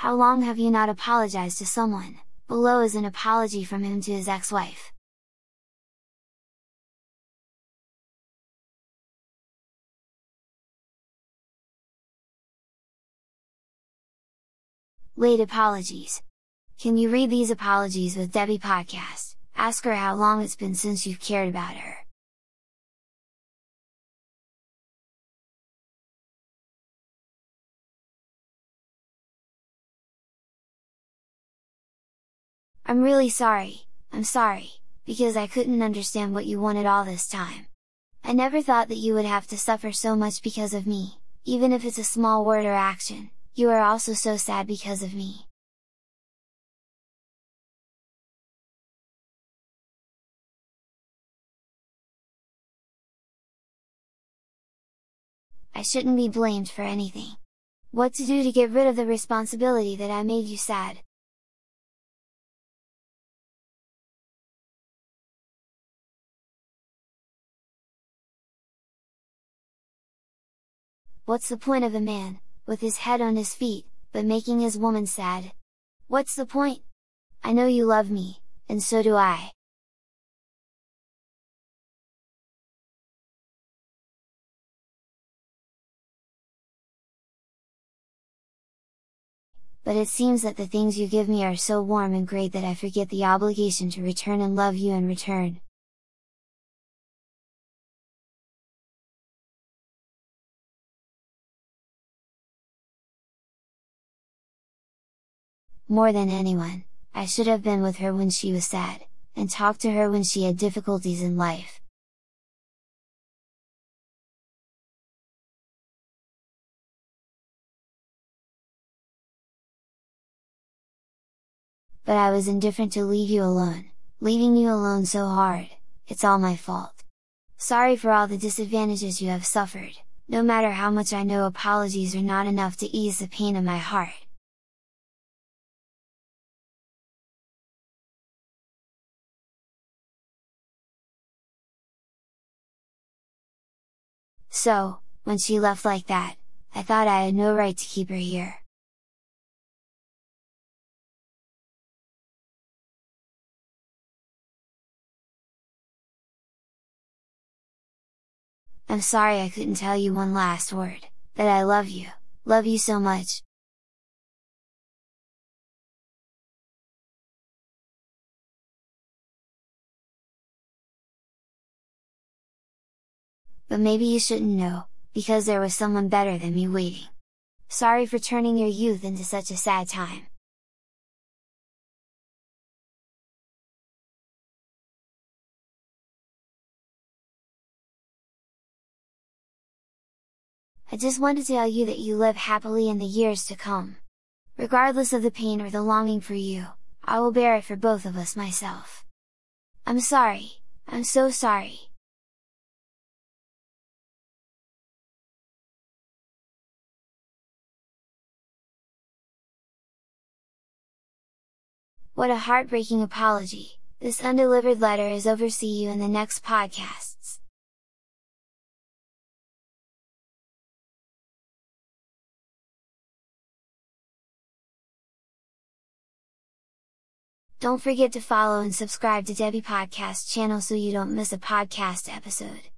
How long have you not apologized to someone? Below is an apology from him to his ex-wife. Late apologies. Can you read these apologies with Debbie podcast? Ask her how long it's been since you've cared about her. I'm really sorry, I'm sorry, because I couldn't understand what you wanted all this time. I never thought that you would have to suffer so much because of me, even if it's a small word or action, you are also so sad because of me. I shouldn't be blamed for anything. What to do to get rid of the responsibility that I made you sad? What's the point of a man, with his head on his feet, but making his woman sad? What's the point? I know you love me, and so do I. But it seems that the things you give me are so warm and great that I forget the obligation to return and love you in return. More than anyone, I should have been with her when she was sad, and talked to her when she had difficulties in life. But I was indifferent to leave you alone, leaving you alone so hard, it's all my fault. Sorry for all the disadvantages you have suffered, no matter how much I know apologies are not enough to ease the pain in my heart. So, when she left like that, I thought I had no right to keep her here. I'm sorry I couldn't tell you one last word, that I love you, love you so much, but maybe you shouldn't know, because there was someone better than me waiting. Sorry for turning your youth into such a sad time. I just want to tell you that you live happily in the years to come. Regardless of the pain or the longing for you, I will bear it for both of us myself. I'm sorry, I'm so sorry, What a heartbreaking apology! This undelivered letter is over see you in the next podcasts. Don't forget to follow and subscribe to Debbie Podcast channel so you don't miss a podcast episode.